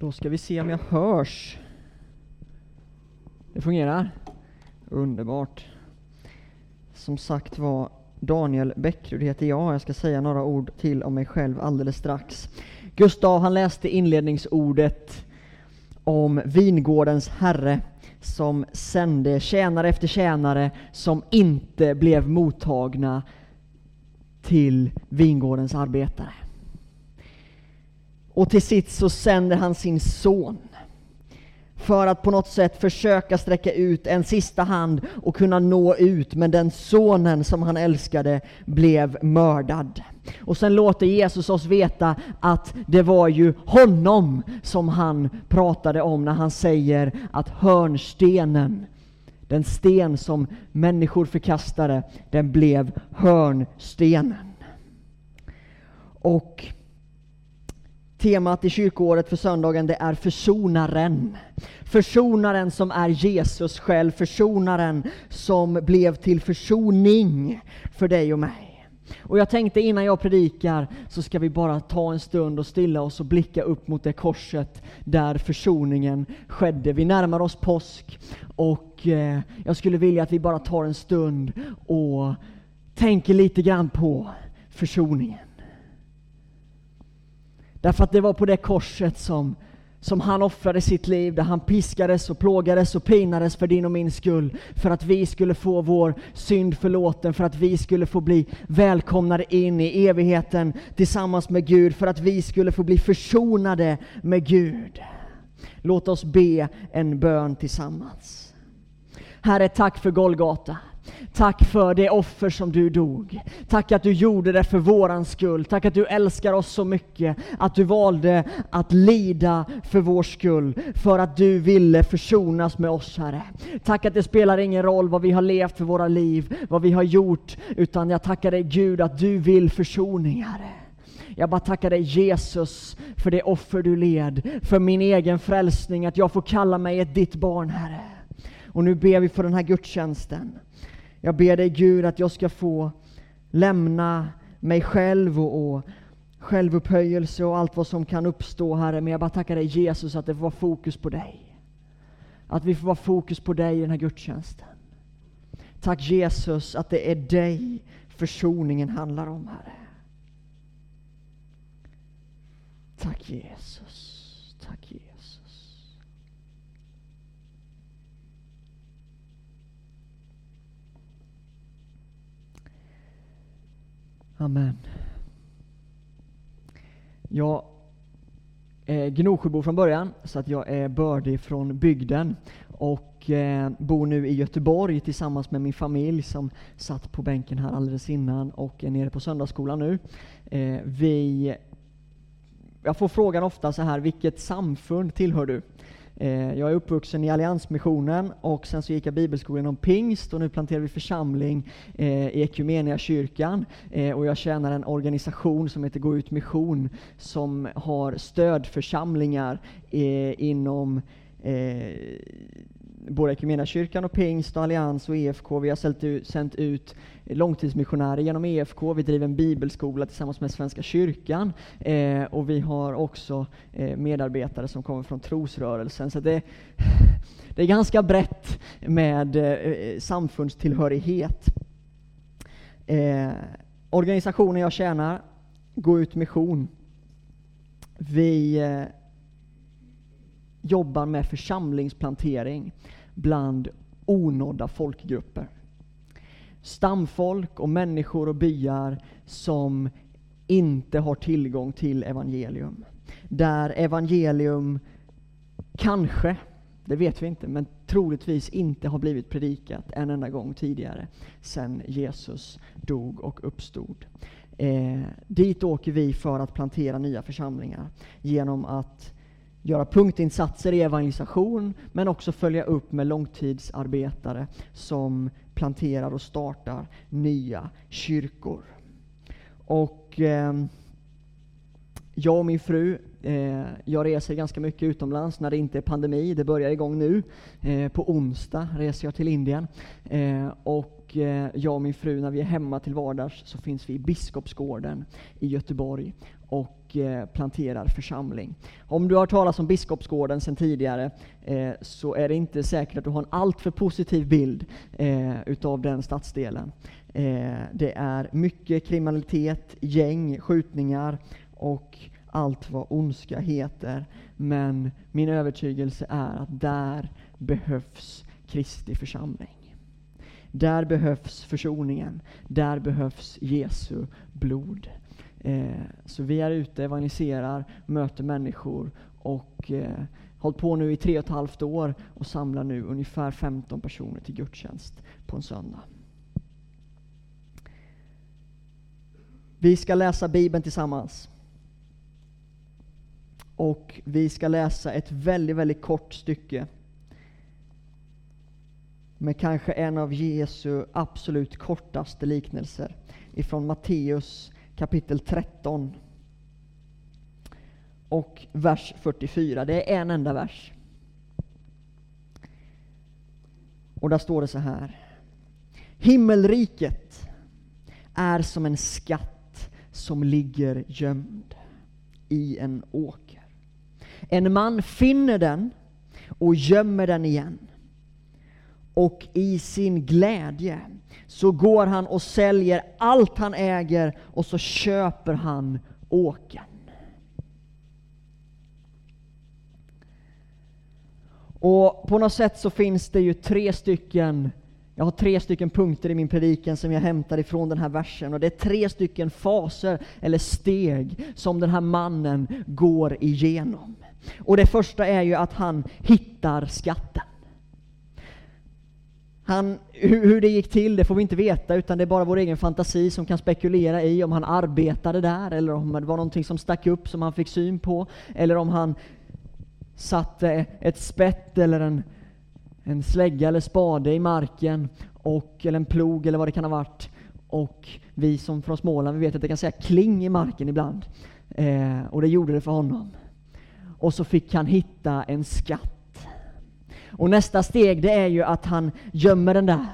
Då ska vi se om jag hörs. Det fungerar? Underbart. Som sagt var, Daniel Bäckrud heter jag. Jag ska säga några ord till om mig själv alldeles strax. Gustav han läste inledningsordet om vingårdens herre som sände tjänare efter tjänare som inte blev mottagna till vingårdens arbetare. Och till sist så sänder han sin son för att på något sätt försöka sträcka ut en sista hand och kunna nå ut, men den sonen som han älskade blev mördad. Och sen låter Jesus oss veta att det var ju honom som han pratade om när han säger att hörnstenen, den sten som människor förkastade, den blev hörnstenen. Och Temat i kyrkoåret för söndagen det är försonaren. Försonaren som är Jesus själv, försonaren som blev till försoning för dig och mig. Och jag tänkte innan jag predikar så ska vi bara ta en stund och stilla oss och blicka upp mot det korset där försoningen skedde. Vi närmar oss påsk och eh, jag skulle vilja att vi bara tar en stund och tänker lite grann på försoningen. Därför att det var på det korset som, som han offrade sitt liv, där han piskades och plågades och pinades för din och min skull, för att vi skulle få vår synd förlåten, för att vi skulle få bli välkomnade in i evigheten tillsammans med Gud, för att vi skulle få bli försonade med Gud. Låt oss be en bön tillsammans. Herre, tack för Golgata. Tack för det offer som du dog. Tack att du gjorde det för våran skull. Tack att du älskar oss så mycket. Att du valde att lida för vår skull. För att du ville försonas med oss, Herre. Tack att det spelar ingen roll vad vi har levt för våra liv, vad vi har gjort. Utan jag tackar dig Gud att du vill försoning, Herre. Jag bara tackar dig Jesus för det offer du led, för min egen frälsning, att jag får kalla mig ett ditt barn, Herre. Och nu ber vi för den här gudstjänsten. Jag ber dig Gud att jag ska få lämna mig själv och, och självupphöjelse och allt vad som kan uppstå Herre. Men jag bara tackar dig Jesus att det får vara fokus på dig. Att vi får vara fokus på dig i den här gudstjänsten. Tack Jesus att det är dig försoningen handlar om Herre. Tack Jesus. Tack Jesus. Amen. Jag är Gnosjöbo från början, så att jag är bördig från bygden och eh, bor nu i Göteborg tillsammans med min familj som satt på bänken här alldeles innan och är nere på söndagsskolan nu. Eh, vi, jag får frågan ofta så här, vilket samfund tillhör du? Eh, jag är uppvuxen i Alliansmissionen och sen så gick jag bibelskolan om pingst och nu planterar vi församling eh, i Equmeniakyrkan eh, och jag tjänar en organisation som heter Gå ut mission som har stödförsamlingar eh, inom eh, både kyrkan och Pingst och Allians och EFK. Vi har sänt ut, sänt ut långtidsmissionärer genom EFK. Vi driver en bibelskola tillsammans med Svenska kyrkan eh, och vi har också eh, medarbetare som kommer från trosrörelsen. Så det, det är ganska brett med eh, samfundstillhörighet. Eh, organisationen jag tjänar, Gå ut mission. Vi eh, jobbar med församlingsplantering bland onådda folkgrupper. Stamfolk och människor och byar som inte har tillgång till evangelium. Där evangelium kanske, det vet vi inte, men troligtvis inte har blivit predikat en enda gång tidigare sedan Jesus dog och uppstod. Eh, dit åker vi för att plantera nya församlingar genom att göra punktinsatser i evangelisation, men också följa upp med långtidsarbetare som planterar och startar nya kyrkor. Och eh, jag och min fru, eh, jag reser ganska mycket utomlands när det inte är pandemi. Det börjar igång nu. Eh, på onsdag reser jag till Indien. Eh, och eh, jag och min fru, när vi är hemma till vardags, så finns vi i Biskopsgården i Göteborg och och eh, planterar församling. Om du har hört talas om Biskopsgården sedan tidigare eh, så är det inte säkert att du har en alltför positiv bild eh, utav den stadsdelen. Det är mycket kriminalitet, gäng, skjutningar och allt vad ondska heter. Men min övertygelse är att där behövs Kristi församling. Där behövs försoningen. Där behövs Jesu blod. Eh, så vi är ute, evangeliserar, möter människor och eh, hållit på nu i tre och ett halvt år och samlar nu ungefär 15 personer till gudstjänst på en söndag. Vi ska läsa Bibeln tillsammans. Och vi ska läsa ett väldigt, väldigt kort stycke med kanske en av Jesu absolut kortaste liknelser ifrån Matteus kapitel 13 och vers 44. Det är en enda vers. Och där står det så här. Himmelriket är som en skatt som ligger gömd i en åker. En man finner den och gömmer den igen och i sin glädje så går han och säljer allt han äger och så köper han åken. Och på något sätt så finns det ju tre stycken jag har tre stycken punkter i min predikan som jag hämtar ifrån den här versen och det är tre stycken faser eller steg som den här mannen går igenom. Och det första är ju att han hittar skatten. Han, hur, hur, det gick till det får vi inte veta, utan det är bara vår egen fantasi som kan spekulera i om han arbetade där, eller om det var någonting som stack upp som han fick syn på, eller om han satte ett spett eller en, en slägga eller spade i marken, och, eller en plog eller vad det kan ha varit. Och vi som från Småland, vi vet att det kan säga kling i marken ibland. Eh, och det gjorde det för honom. Och så fick han hitta en skatt och nästa steg det är ju att han gömmer den där,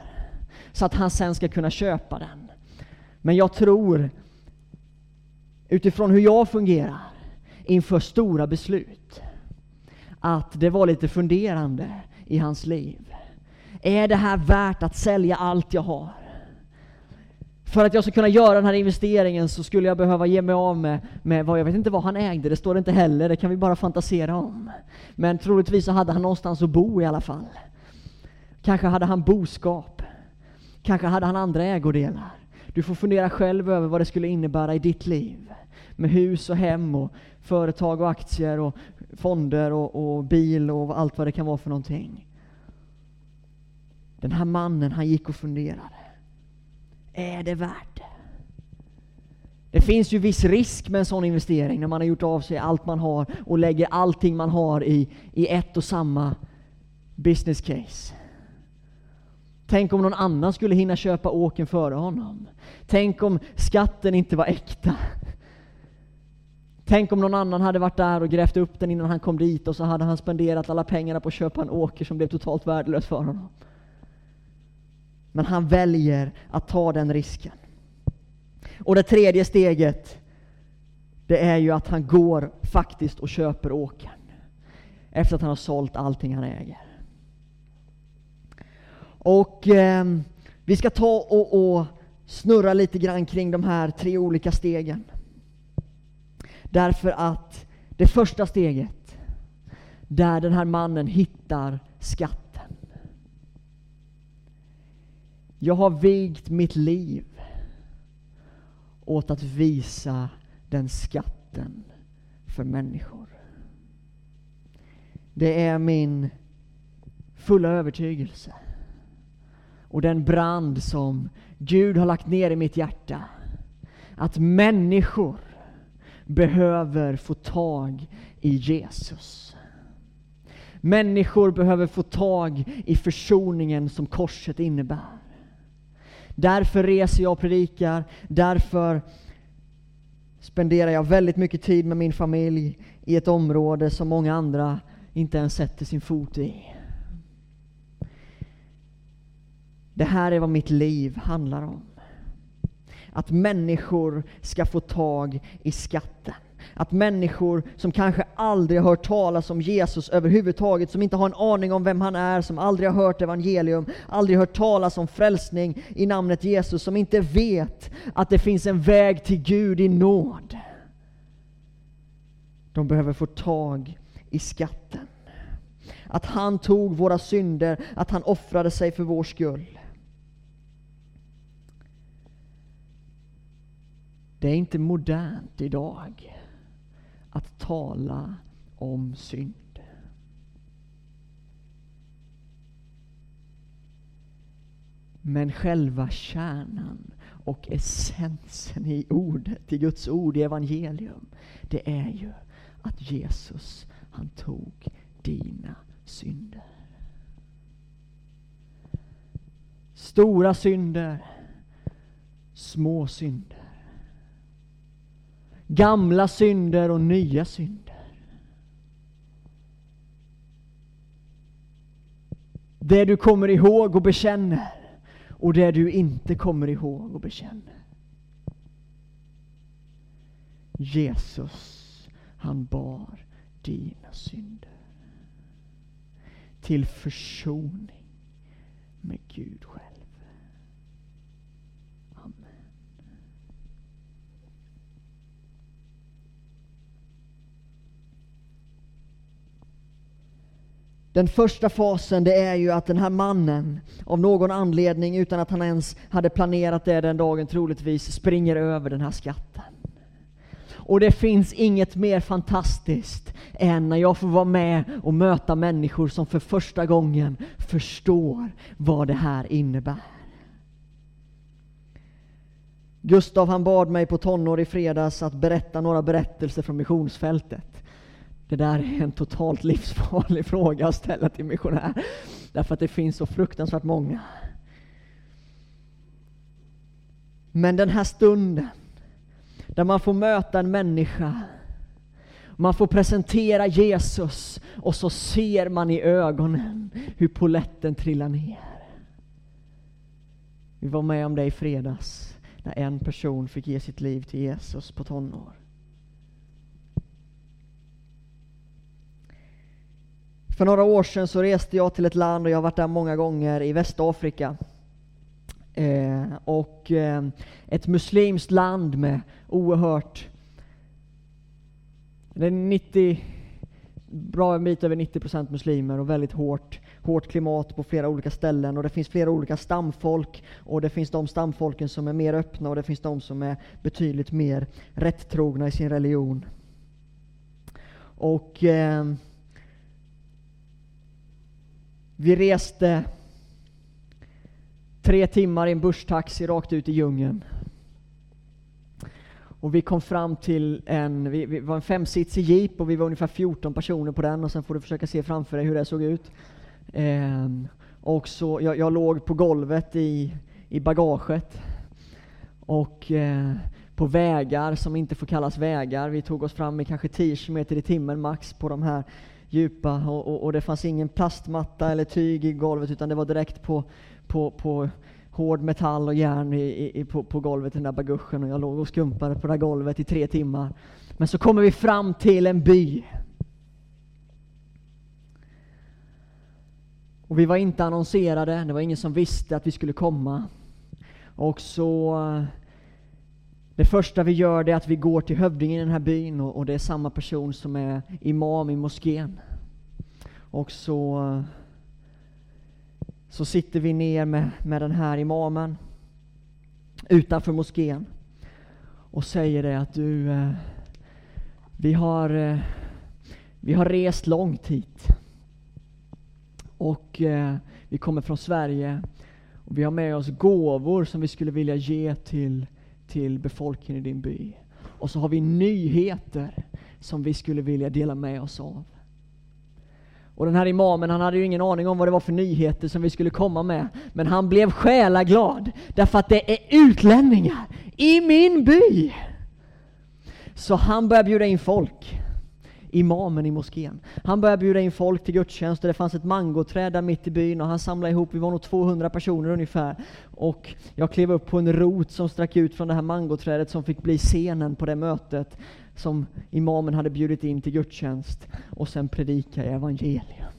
så att han sen ska kunna köpa den. Men jag tror, utifrån hur jag fungerar inför stora beslut, att det var lite funderande i hans liv. Är det här värt att sälja allt jag har? För att jag ska kunna göra den här investeringen så skulle jag behöva ge mig av med, med vad, jag vet inte vad han ägde, det står det inte heller, det kan vi bara fantasera om. Men troligtvis så hade han någonstans att bo i alla fall. Kanske hade han boskap. Kanske hade han andra ägodelar. Du får fundera själv över vad det skulle innebära i ditt liv. Med hus och hem och företag och aktier och fonder och, och bil och allt vad det kan vara för någonting. Den här mannen, han gick och funderade. Är det värt det? Det finns ju viss risk med en sån investering när man har gjort av sig allt man har och lägger allting man har i, i ett och samma business case. Tänk om någon annan skulle hinna köpa åken före honom. Tänk om skatten inte var äkta. Tänk om någon annan hade varit där och grävt upp den innan han kom dit och så hade han spenderat alla pengarna på att köpa en åker som blev totalt värdelös för honom. Men han väljer att ta den risken. Och det tredje steget, det är ju att han går faktiskt och köper åkern. Efter att han har sålt allting han äger. Och eh, vi ska ta och, och snurra lite grann kring de här tre olika stegen. Därför att det första steget, där den här mannen hittar skatt Jag har vigt mitt liv åt att visa den skatten för människor. Det är min fulla övertygelse och den brand som Gud har lagt ner i mitt hjärta. Att människor behöver få tag i Jesus. Människor behöver få tag i försoningen som korset innebär. Därför reser jag och predikar, därför spenderar jag väldigt mycket tid med min familj i ett område som många andra inte ens sätter sin fot i. Det här är vad mitt liv handlar om. Att människor ska få tag i skatten. Att människor som kanske aldrig har hört talas om Jesus överhuvudtaget, som inte har en aning om vem han är, som aldrig har hört evangelium, aldrig hört talas om frälsning i namnet Jesus, som inte vet att det finns en väg till Gud i nåd. De behöver få tag i skatten. Att han tog våra synder, att han offrade sig för vår skull. Det är inte modernt idag att tala om synd. Men själva kärnan och essensen i ordet, i Guds ord, i evangelium, det är ju att Jesus, han tog dina synder. Stora synder, små synder. Gamla synder och nya synder. Det du kommer ihåg och bekänner och det du inte kommer ihåg och bekänner. Jesus, han bar dina synder till försoning med Gud själv. Den första fasen det är ju att den här mannen av någon anledning, utan att han ens hade planerat det den dagen troligtvis, springer över den här skatten. Och det finns inget mer fantastiskt än när jag får vara med och möta människor som för första gången förstår vad det här innebär. Gustav han bad mig på tonår i fredags att berätta några berättelser från missionsfältet. Det där är en totalt livsfarlig fråga att ställa till missionär. Därför att det finns så fruktansvärt många. Men den här stunden, där man får möta en människa, man får presentera Jesus och så ser man i ögonen hur poletten trillar ner. Vi var med om det i fredags, när en person fick ge sitt liv till Jesus på tonår. För några år sedan så reste jag till ett land, och jag har varit där många gånger, i Västafrika. Eh, och eh, ett muslimskt land med oerhört... Det är 90, bra en bit över 90% muslimer och väldigt hårt, hårt klimat på flera olika ställen. Och det finns flera olika stamfolk. Och det finns de stamfolken som är mer öppna och det finns de som är betydligt mer rättrogna i sin religion. Och... Eh, vi reste tre timmar i en busstaxi rakt ut i djungeln. Och vi kom fram till en, vi, vi var en femsitsig jeep och vi var ungefär 14 personer på den och sen får du försöka se framför dig hur det såg ut. Eh, och så, jag, jag, låg på golvet i, i bagaget. Och eh, på vägar som inte får kallas vägar. Vi tog oss fram i kanske 10 km i timmen max på de här djupa och, och, och, det fanns ingen plastmatta eller tyg i golvet utan det var direkt på, på, på hård metall och järn i, i, på, på golvet i den där baguschen och jag låg och skumpade på det där golvet i tre timmar. Men så kommer vi fram till en by. Och vi var inte annonserade, det var ingen som visste att vi skulle komma. Och så eh, det första vi gör är att vi går till hövdingen i den här byn och, och, det är samma person som är imam i moskén. Och så, så sitter vi ner med, med den här imamen utanför moskén och säger det att du, eh, vi har, eh, vi har rest långt hit och eh, vi kommer från Sverige och vi har med oss gåvor som vi skulle vilja ge till till befolkningen i din by. Och så har vi nyheter som vi skulle vilja dela med oss av. Och den här imamen, han hade ju ingen aning om vad det var för nyheter som vi skulle komma med. Men han blev själaglad, därför att det är utlänningar i min by! Så han började bjuda in folk imamen i moskén. Han började bjuda in folk till gudstjänst och det fanns ett mangoträd där mitt i byn och han samlade ihop, vi var nog 200 personer ungefär. Och jag klev upp på en rot som strack ut från det här mangoträdet som fick bli scenen på det mötet som imamen hade bjudit in till gudstjänst. Och sen predikade jag evangelium.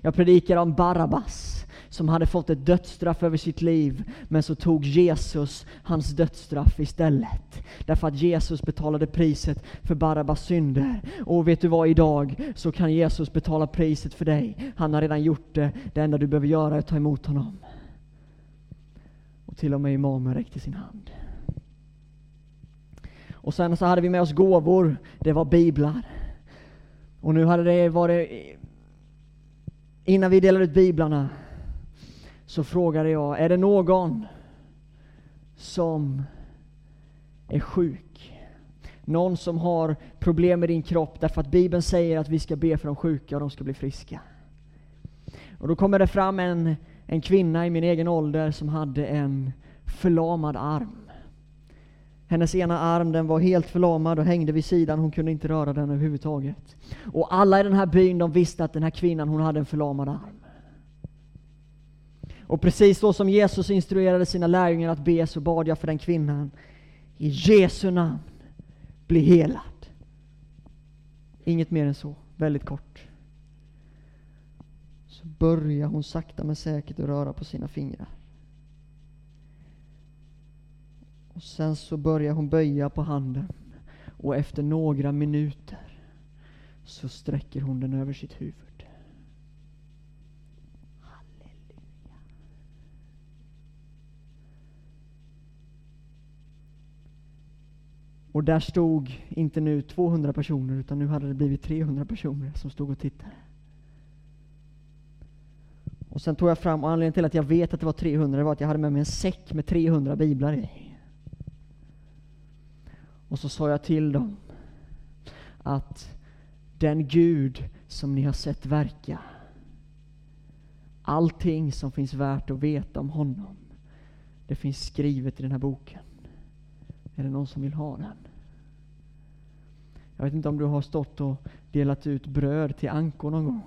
Jag predikade om Barabbas som hade fått ett dödsstraff över sitt liv, men så tog Jesus hans dödsstraff istället. Därför att Jesus betalade priset för Barabbas synder. Och vet du vad, idag så kan Jesus betala priset för dig. Han har redan gjort det. Det enda du behöver göra är att ta emot honom. Och till och med imamen räckte sin hand. Och sen så hade vi med oss gåvor. Det var biblar. Och nu hade det varit Innan vi delade ut biblarna så frågade jag, är det någon som är sjuk? Någon som har problem med din kropp därför att Bibeln säger att vi ska be för de sjuka och de ska bli friska. Och då kommer det fram en, en kvinna i min egen ålder som hade en förlamad arm. Hennes ena arm den var helt förlamad och hängde vid sidan, hon kunde inte röra den överhuvudtaget. Och alla i den här byn de visste att den här kvinnan hon hade en förlamad arm. Och precis så som Jesus instruerade sina lärjungar att be så bad jag för den kvinnan. I Jesu namn, bli helad. Inget mer än så, väldigt kort. Så börjar hon sakta men säkert att röra på sina fingrar. Och sen så börjar hon böja på handen och efter några minuter så sträcker hon den över sitt huvud. Och där stod inte nu 200 personer, utan nu hade det blivit 300 personer som stod och tittade. Och sen tog jag fram, och anledningen till att jag vet att det var 300, det var att jag hade med mig en säck med 300 biblar i. Och så sa jag till dem att den Gud som ni har sett verka, allting som finns värt att veta om honom, det finns skrivet i den här boken. Är det någon som vill ha den? Jag vet inte om du har stått och delat ut bröd till ankor någon gång.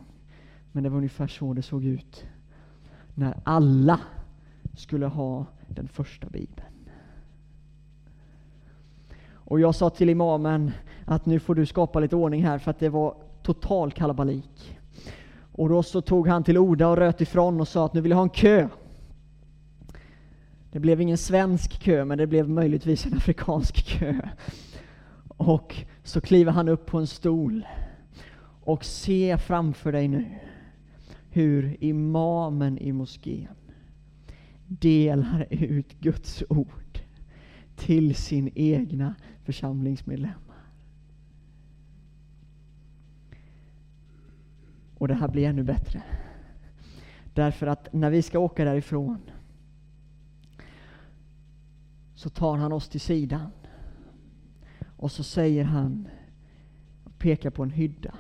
Men det var ungefär så det såg ut. När alla skulle ha den första bibeln. Och jag sa till imamen att nu får du skapa lite ordning här för att det var total kalabalik. Och då så tog han till orda och röt ifrån och sa att nu vill jag ha en kö. Det blev ingen svensk kö, men det blev möjligtvis en afrikansk kö. Och så kliver han upp på en stol. Och se framför dig nu hur imamen i moskén delar ut Guds ord till sin egna församlingsmedlemmar. Och det här blir ännu bättre. Därför att när vi ska åka därifrån så tar han oss till sidan och så säger han, pekar på en hydda.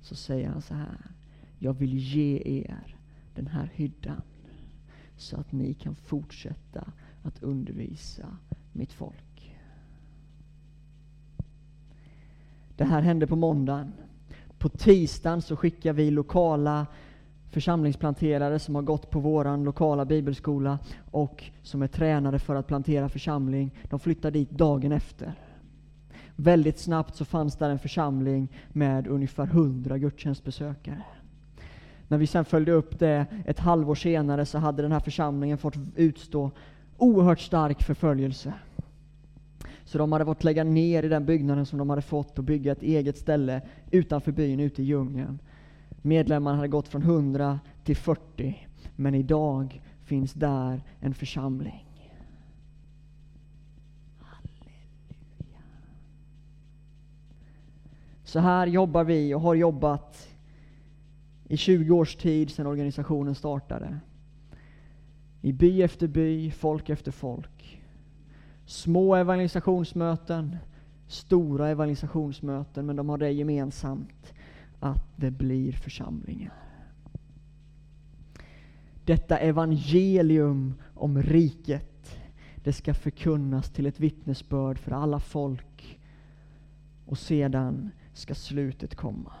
Så säger han så här, jag vill ge er den här hyddan så att ni kan fortsätta att undervisa mitt folk. Det här hände på måndagen. På tisdagen så skickar vi lokala församlingsplanterare som har gått på vår lokala bibelskola och som är tränade för att plantera församling. De flyttar dit dagen efter. Väldigt snabbt så fanns där en församling med ungefär 100 gudstjänstbesökare. När vi sen följde upp det ett halvår senare så hade den här församlingen fått utstå oerhört stark förföljelse. Så de hade fått lägga ner i den byggnaden som de hade fått och bygga ett eget ställe utanför byn, ute i djungeln. Medlemmarna hade gått från 100 till 40, men idag finns där en församling. Halleluja. Så här jobbar vi och har jobbat i 20 års tid sedan organisationen startade. I by efter by, folk efter folk. Små evangelisationsmöten, stora evangelisationsmöten, men de har det gemensamt att det blir församlingar. Detta evangelium om riket, det ska förkunnas till ett vittnesbörd för alla folk och sedan ska slutet komma.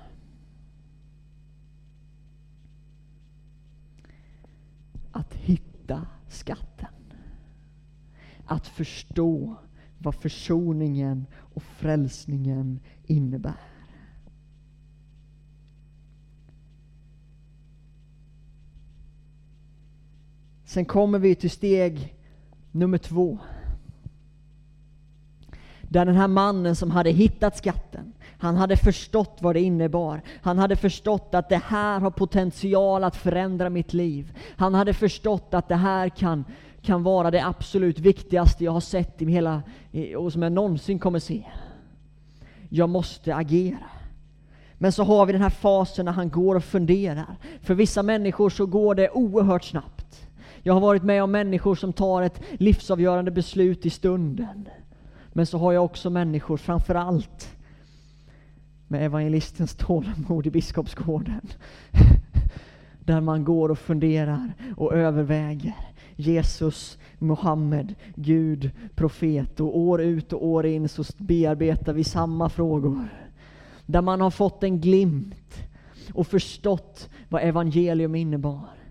Att hitta skatten. Att förstå vad försoningen och frälsningen innebär. Sen kommer vi till steg nummer två. Där den här mannen som hade hittat skatten, han hade förstått vad det innebar. Han hade förstått att det här har potential att förändra mitt liv. Han hade förstått att det här kan, kan vara det absolut viktigaste jag har sett i hela, och som jag någonsin kommer se. Jag måste agera. Men så har vi den här fasen när han går och funderar. För vissa människor så går det oerhört snabbt. Jag har varit med om människor som tar ett livsavgörande beslut i stunden. Men så har jag också människor, framför allt med evangelistens tålamod i Biskopsgården. Där man går och funderar och överväger. Jesus, Muhammed, Gud, profet och år ut och år in så bearbetar vi samma frågor. Där man har fått en glimt och förstått vad evangelium innebar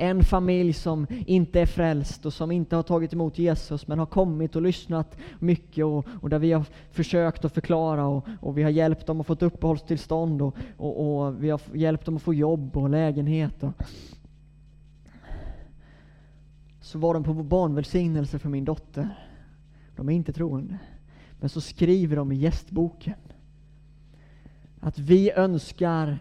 en familj som inte är frälst och som inte har tagit emot Jesus men har kommit och lyssnat mycket och, och där vi har försökt att förklara och, och, vi har hjälpt dem att få ett uppehållstillstånd och, och, och vi har hjälpt dem att få jobb och lägenhet. Och. Så var de på barnvälsignelse för min dotter. De är inte troende. Men så skriver de i gästboken att vi önskar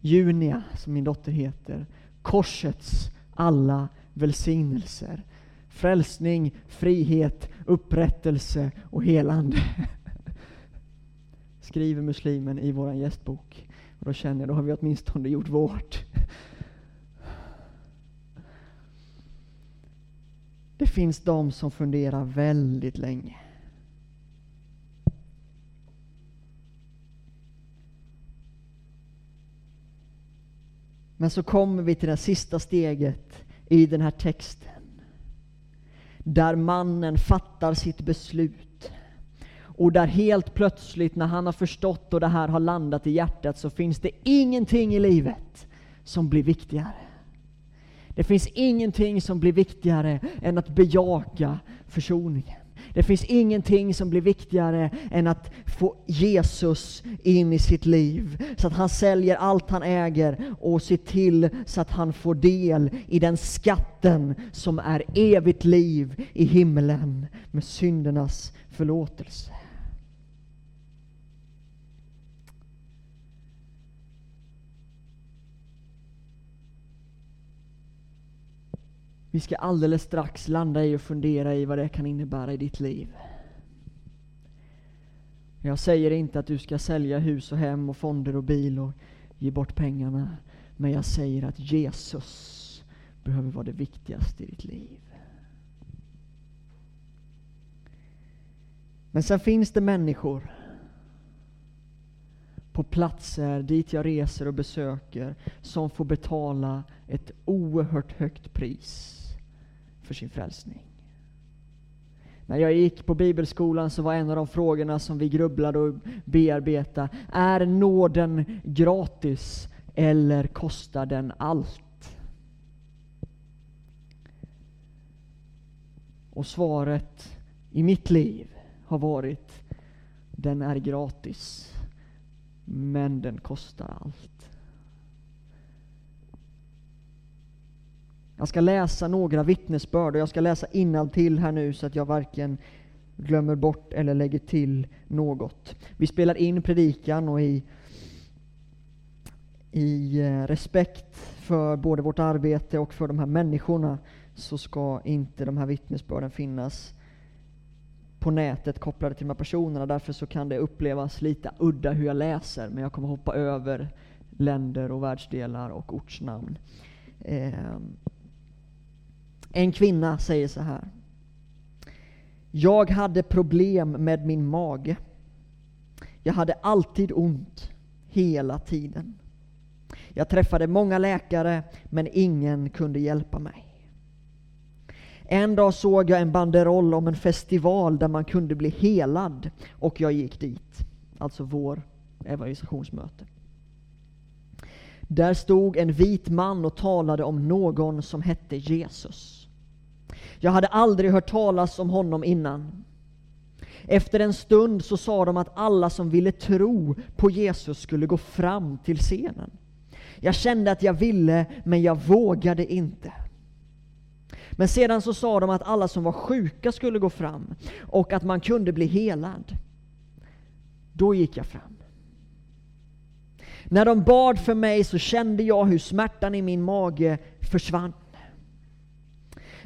Junia, som min dotter heter, korsets alla välsignelser. Frälsning, frihet, upprättelse och helande. Skriver muslimen i vår gästbok. Och då känner jag, då har vi åtminstone gjort vårt. Det finns de som funderar väldigt länge. Men så kommer vi till det sista steget i den här texten. Där mannen fattar sitt beslut. Och där helt plötsligt när han har förstått och det här har landat i hjärtat så finns det ingenting i livet som blir viktigare. Det finns ingenting som blir viktigare än att bejaka försoningen. Det finns ingenting som blir viktigare än att få Jesus in i sitt liv. Så att han säljer allt han äger och ser till så att han får del i den skatten som är evigt liv i himlen med syndernas förlåtelse. Vi ska alldeles strax landa i och fundera i vad det kan innebära i ditt liv. Jag säger inte att du ska sälja hus och hem och fonder och bil och ge bort pengarna. Men jag säger att Jesus behöver vara det viktigaste i ditt liv. Men sen finns det människor på platser dit jag reser och besöker som får betala ett oerhört högt pris för sin frälsning. När jag gick på bibelskolan så var en av de frågorna som vi grubblade och bearbetade, är nåden gratis eller kostar den allt? Och svaret i mitt liv har varit, den är gratis, men den kostar allt. Jag ska läsa några vittnesbörd och jag ska läsa till här nu så att jag varken glömmer bort eller lägger till något. Vi spelar in predikan och i, i eh, respekt för både vårt arbete och för de här människorna så ska inte de här vittnesbörden finnas på nätet kopplade till de här personerna. Därför så kan det upplevas lite udda hur jag läser, men jag kommer hoppa över länder och världsdelar och ortsnamn. Eh, en kvinna säger så här. Jag hade problem med min mage. Jag hade alltid ont, hela tiden. Jag träffade många läkare, men ingen kunde hjälpa mig. En dag såg jag en banderoll om en festival där man kunde bli helad och jag gick dit. alltså vår evangelisationsmöte. Där stod en vit man och talade om någon som hette Jesus. Jag hade aldrig hört talas om honom innan. Efter en stund så sa de att alla som ville tro på Jesus skulle gå fram till scenen. Jag kände att jag ville, men jag vågade inte. Men sedan så sa de att alla som var sjuka skulle gå fram och att man kunde bli helad. Då gick jag fram. När de bad för mig så kände jag hur smärtan i min mage försvann.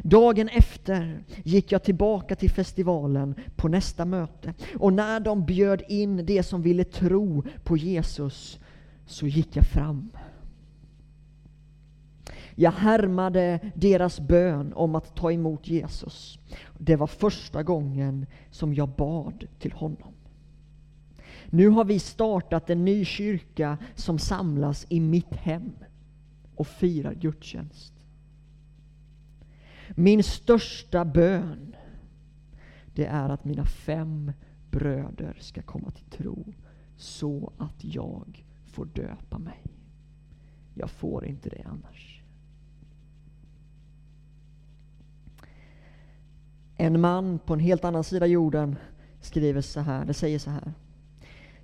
Dagen efter gick jag tillbaka till festivalen på nästa möte och när de bjöd in de som ville tro på Jesus så gick jag fram. Jag härmade deras bön om att ta emot Jesus. Det var första gången som jag bad till honom. Nu har vi startat en ny kyrka som samlas i mitt hem och firar gudstjänst. Min största bön, det är att mina fem bröder ska komma till tro så att jag får döpa mig. Jag får inte det annars. En man på en helt annan sida jorden skriver så här, det säger så här.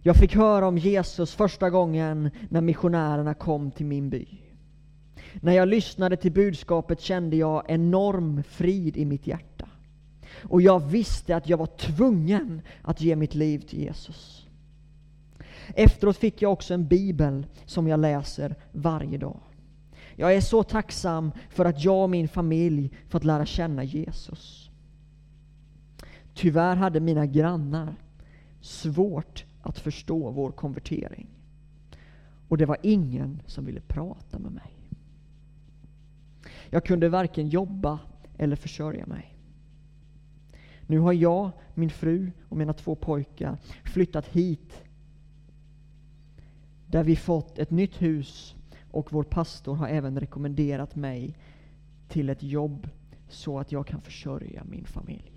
Jag fick höra om Jesus första gången när missionärerna kom till min by. När jag lyssnade till budskapet kände jag enorm frid i mitt hjärta. Och jag visste att jag var tvungen att ge mitt liv till Jesus. Efteråt fick jag också en bibel som jag läser varje dag. Jag är så tacksam för att jag och min familj fått lära känna Jesus. Tyvärr hade mina grannar svårt att förstå vår konvertering. Och det var ingen som ville prata med mig. Jag kunde varken jobba eller försörja mig. Nu har jag, min fru och mina två pojkar flyttat hit där vi fått ett nytt hus och vår pastor har även rekommenderat mig till ett jobb så att jag kan försörja min familj.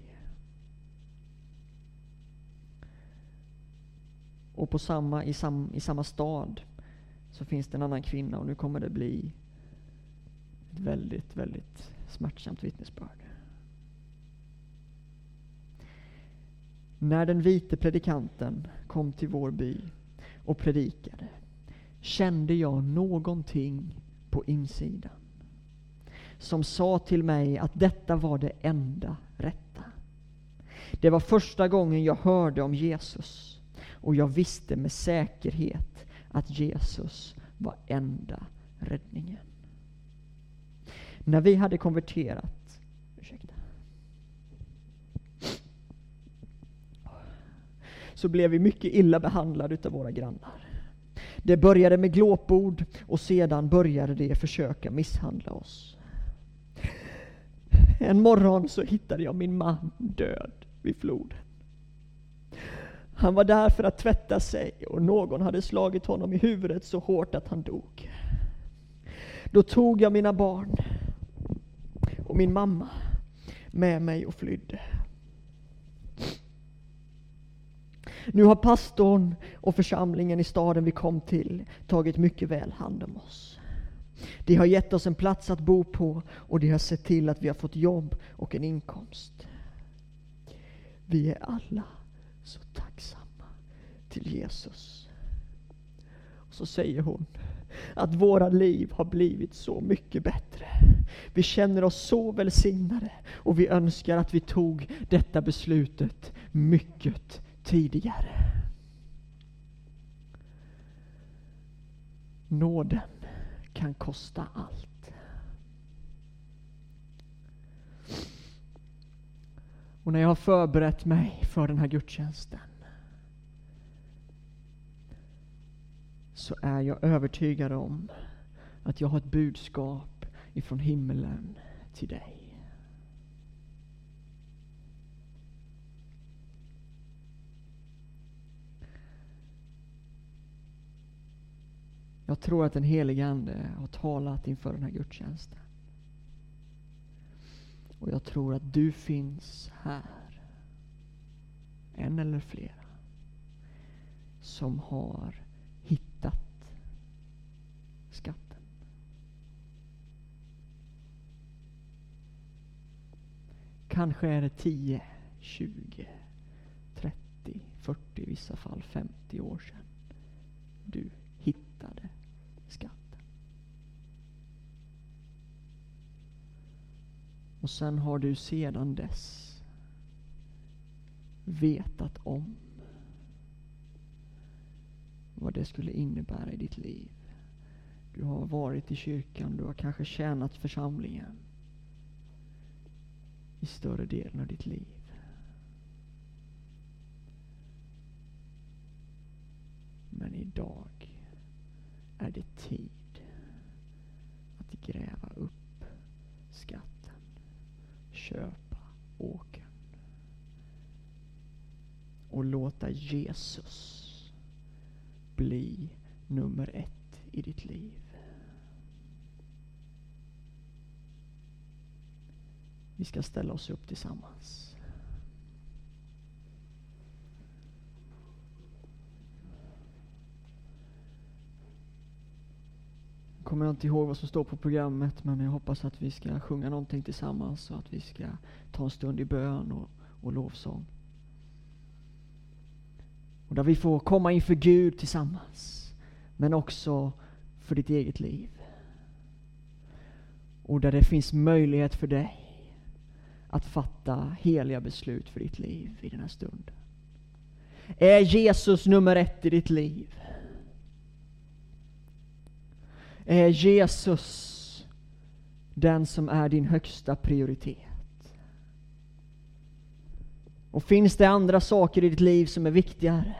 Och på samma, i, sam, i samma stad så finns det en annan kvinna och nu kommer det bli ett väldigt, väldigt smärtsamt vittnesbörd. När den vite predikanten kom till vår by och predikade kände jag någonting på insidan som sa till mig att detta var det enda rätta. Det var första gången jag hörde om Jesus och jag visste med säkerhet att Jesus var enda räddningen. När vi hade konverterat, ursäkta, så blev vi mycket illa behandlade utav våra grannar. Det började med glåpord och sedan började de försöka misshandla oss. En morgon så hittade jag min man död vid floden. Han var där för att tvätta sig och någon hade slagit honom i huvudet så hårt att han dog. Då tog jag mina barn och min mamma med mig och flydde. Nu har pastorn och församlingen i staden vi kom till tagit mycket väl hand om oss. De har gett oss en plats att bo på och de har sett till att vi har fått jobb och en inkomst. Vi är alla så tacksamma till Jesus. Och så säger hon att våra liv har blivit så mycket bättre. Vi känner oss så välsignade och vi önskar att vi tog detta beslutet mycket tidigare. Nåden kan kosta allt. Och när jag har förberett mig för den här gudstjänsten så är jag övertygad om att jag har ett budskap ifrån himlen till dig. Jag tror att den helige Ande har talat inför den här gudstjänsten. Och jag tror att du finns här. En eller flera. som har hittat skatten. Kanske är det 10, 20, 30, 40, i vissa fall 50 år sedan du hittade skatten. Och sen har du sedan dess vetat om vad det skulle innebära i ditt liv. Du har varit i kyrkan, du har kanske tjänat församlingen i större delen av ditt liv. Men idag är det tid att gräva upp skatten, köpa åkern och låta Jesus bli nummer ett i ditt liv. Vi ska ställa oss upp tillsammans. kommer jag inte ihåg vad som står på programmet men jag hoppas att vi ska sjunga någonting tillsammans och att vi ska ta en stund i bön och, och lovsång. Och där vi får komma inför Gud tillsammans. Men också för ditt eget liv. Och där det finns möjlighet för dig att fatta heliga beslut för ditt liv i den här stunden. Är Jesus nummer ett i ditt liv? Är Jesus den som är din högsta prioritet? Och finns det andra saker i ditt liv som är viktigare?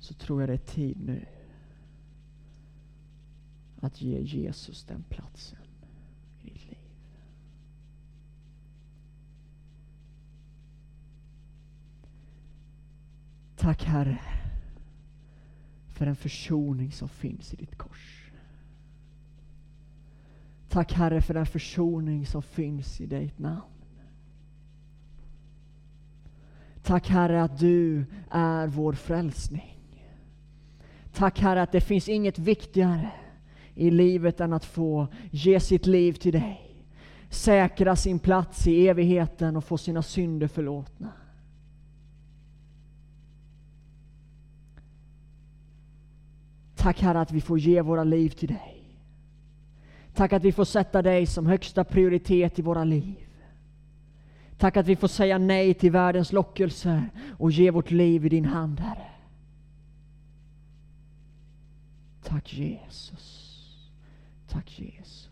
Så tror jag det är tid nu att ge Jesus den platsen i ditt liv. Tack Herre för den försoning som finns i ditt kors. Tack Herre för den försoning som finns i ditt namn. Tack Herre att du är vår frälsning. Tack Herre att det finns inget viktigare i livet än att få ge sitt liv till dig. Säkra sin plats i evigheten och få sina synder förlåtna. Tack Herre att vi får ge våra liv till dig. Tack att vi får sätta dig som högsta prioritet i våra liv. Tack att vi får säga nej till världens lockelser och ge vårt liv i din hand, Herre. Tack Jesus. Tack Jesus.